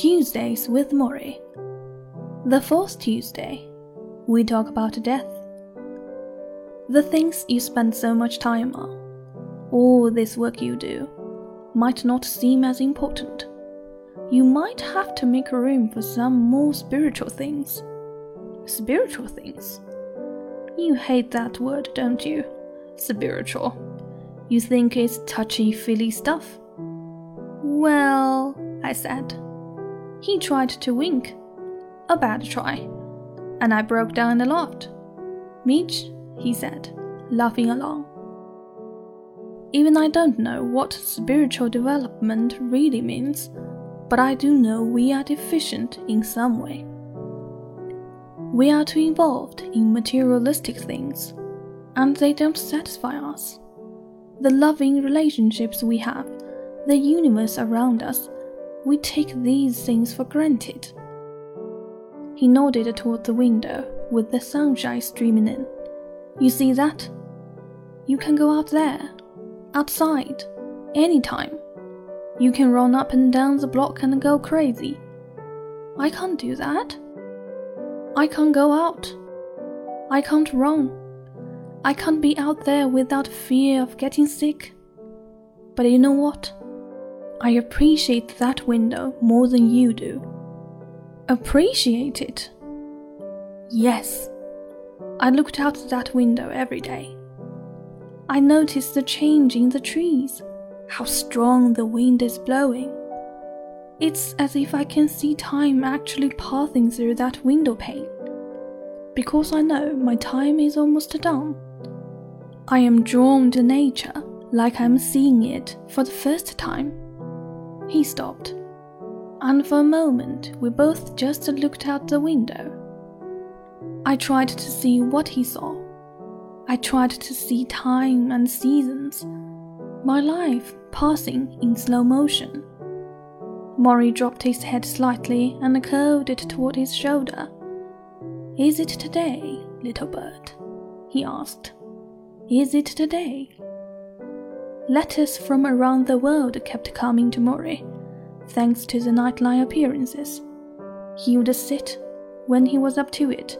Tuesdays with Morrie. The fourth Tuesday, we talk about death. The things you spend so much time on, all this work you do, might not seem as important. You might have to make room for some more spiritual things. Spiritual things? You hate that word, don't you? Spiritual. You think it's touchy feely stuff. Well, I said. He tried to wink. A bad try. And I broke down the loft. Mitch, he said, laughing along. Even I don't know what spiritual development really means, but I do know we are deficient in some way. We are too involved in materialistic things, and they don't satisfy us. The loving relationships we have, the universe around us, we take these things for granted. He nodded toward the window with the sunshine streaming in. You see that? You can go out there, outside, anytime. You can run up and down the block and go crazy. I can't do that. I can't go out. I can't run. I can't be out there without fear of getting sick. But you know what? I appreciate that window more than you do. Appreciate it? Yes. I looked out that window every day. I noticed the change in the trees, how strong the wind is blowing. It's as if I can see time actually passing through that window pane. Because I know my time is almost done. I am drawn to nature like I'm seeing it for the first time. He stopped, and for a moment we both just looked out the window. I tried to see what he saw. I tried to see time and seasons, my life passing in slow motion. Morrie dropped his head slightly and curved it toward his shoulder. Is it today, little bird? he asked. Is it today? Letters from around the world kept coming to Morrie, thanks to the Nightline appearances. He would sit, when he was up to it,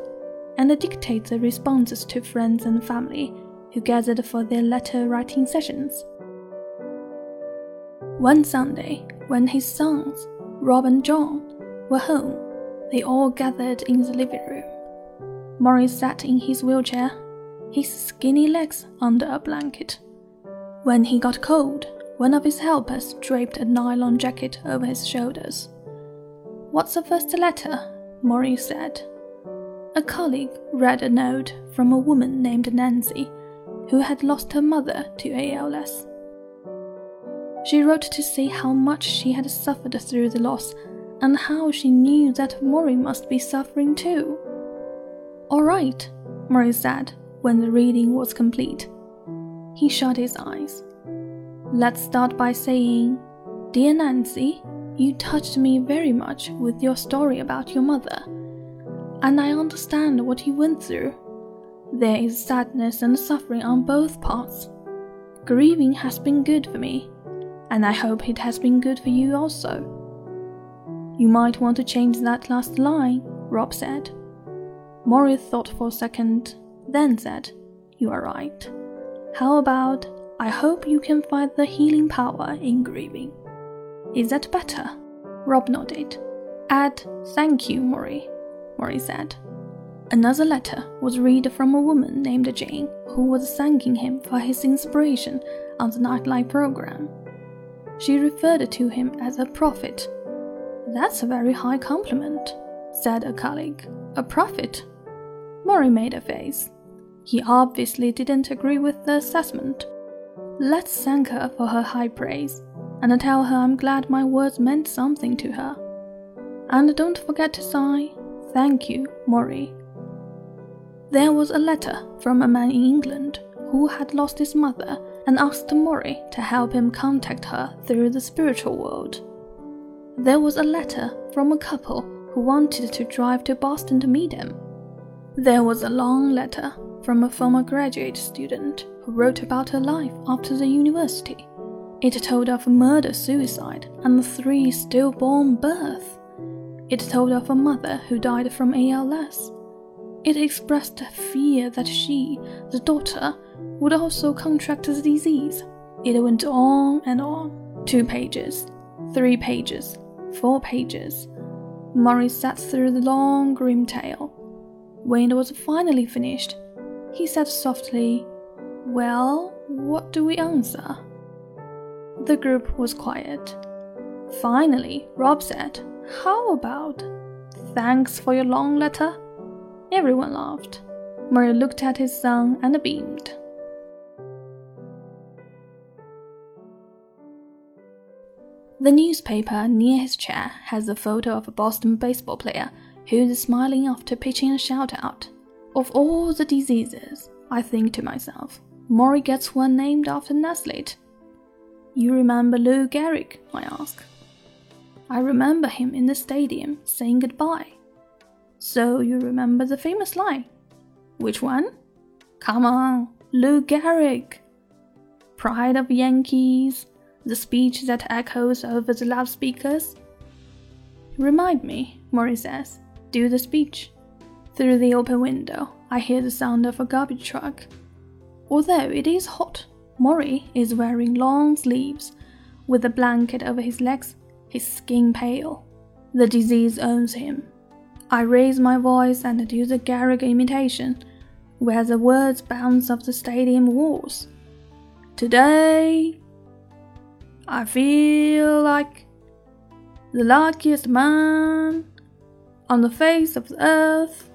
and dictate the responses to friends and family who gathered for their letter writing sessions. One Sunday, when his sons, Rob and John, were home, they all gathered in the living room. Morris sat in his wheelchair, his skinny legs under a blanket. When he got cold, one of his helpers draped a nylon jacket over his shoulders. What's the first letter? Maurice said. A colleague read a note from a woman named Nancy, who had lost her mother to ALS. She wrote to say how much she had suffered through the loss and how she knew that Morrie must be suffering too. All right, Morrie said when the reading was complete. He shut his eyes. Let's start by saying, Dear Nancy, you touched me very much with your story about your mother, and I understand what you went through. There is sadness and suffering on both parts. Grieving has been good for me, and I hope it has been good for you also. You might want to change that last line, Rob said. Morris thought for a second, then said, You are right. How about, I hope you can find the healing power in grieving? Is that better? Rob nodded. Add, thank you, Morrie, Morrie said. Another letter was read from a woman named Jane who was thanking him for his inspiration on the Nightline program. She referred to him as a prophet. That's a very high compliment, said a colleague. A prophet? Morrie made a face. He obviously didn't agree with the assessment. Let's thank her for her high praise, and tell her I'm glad my words meant something to her. And don't forget to sign, Thank you, Morrie. There was a letter from a man in England who had lost his mother and asked Morrie to help him contact her through the spiritual world. There was a letter from a couple who wanted to drive to Boston to meet him. There was a long letter from a former graduate student who wrote about her life after the university. It told of murder suicide and three stillborn births. It told of a mother who died from ALS. It expressed a fear that she, the daughter, would also contract the disease. It went on and on. Two pages, three pages, four pages. Morrie sat through the long, grim tale. When it was finally finished, he said softly, Well, what do we answer? The group was quiet. Finally, Rob said, How about thanks for your long letter? Everyone laughed. Morrie looked at his son and beamed. The newspaper near his chair has a photo of a Boston baseball player who is smiling after pitching a shout out. Of all the diseases, I think to myself, Morrie gets one named after Nestle. You remember Lou Gehrig? I ask. I remember him in the stadium saying goodbye. So you remember the famous line? Which one? Come on, Lou Gehrig. Pride of Yankees, the speech that echoes over the loudspeakers. Remind me, Morrie says. Do the speech. Through the open window, I hear the sound of a garbage truck. Although it is hot, Morrie is wearing long sleeves. With a blanket over his legs, his skin pale. The disease owns him. I raise my voice and do the Gehrig imitation, where the words bounce off the stadium walls. Today, I feel like the luckiest man on the face of the earth.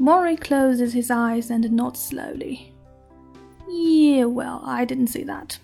Morrie closes his eyes and nods slowly. Yeah, well, I didn't see that.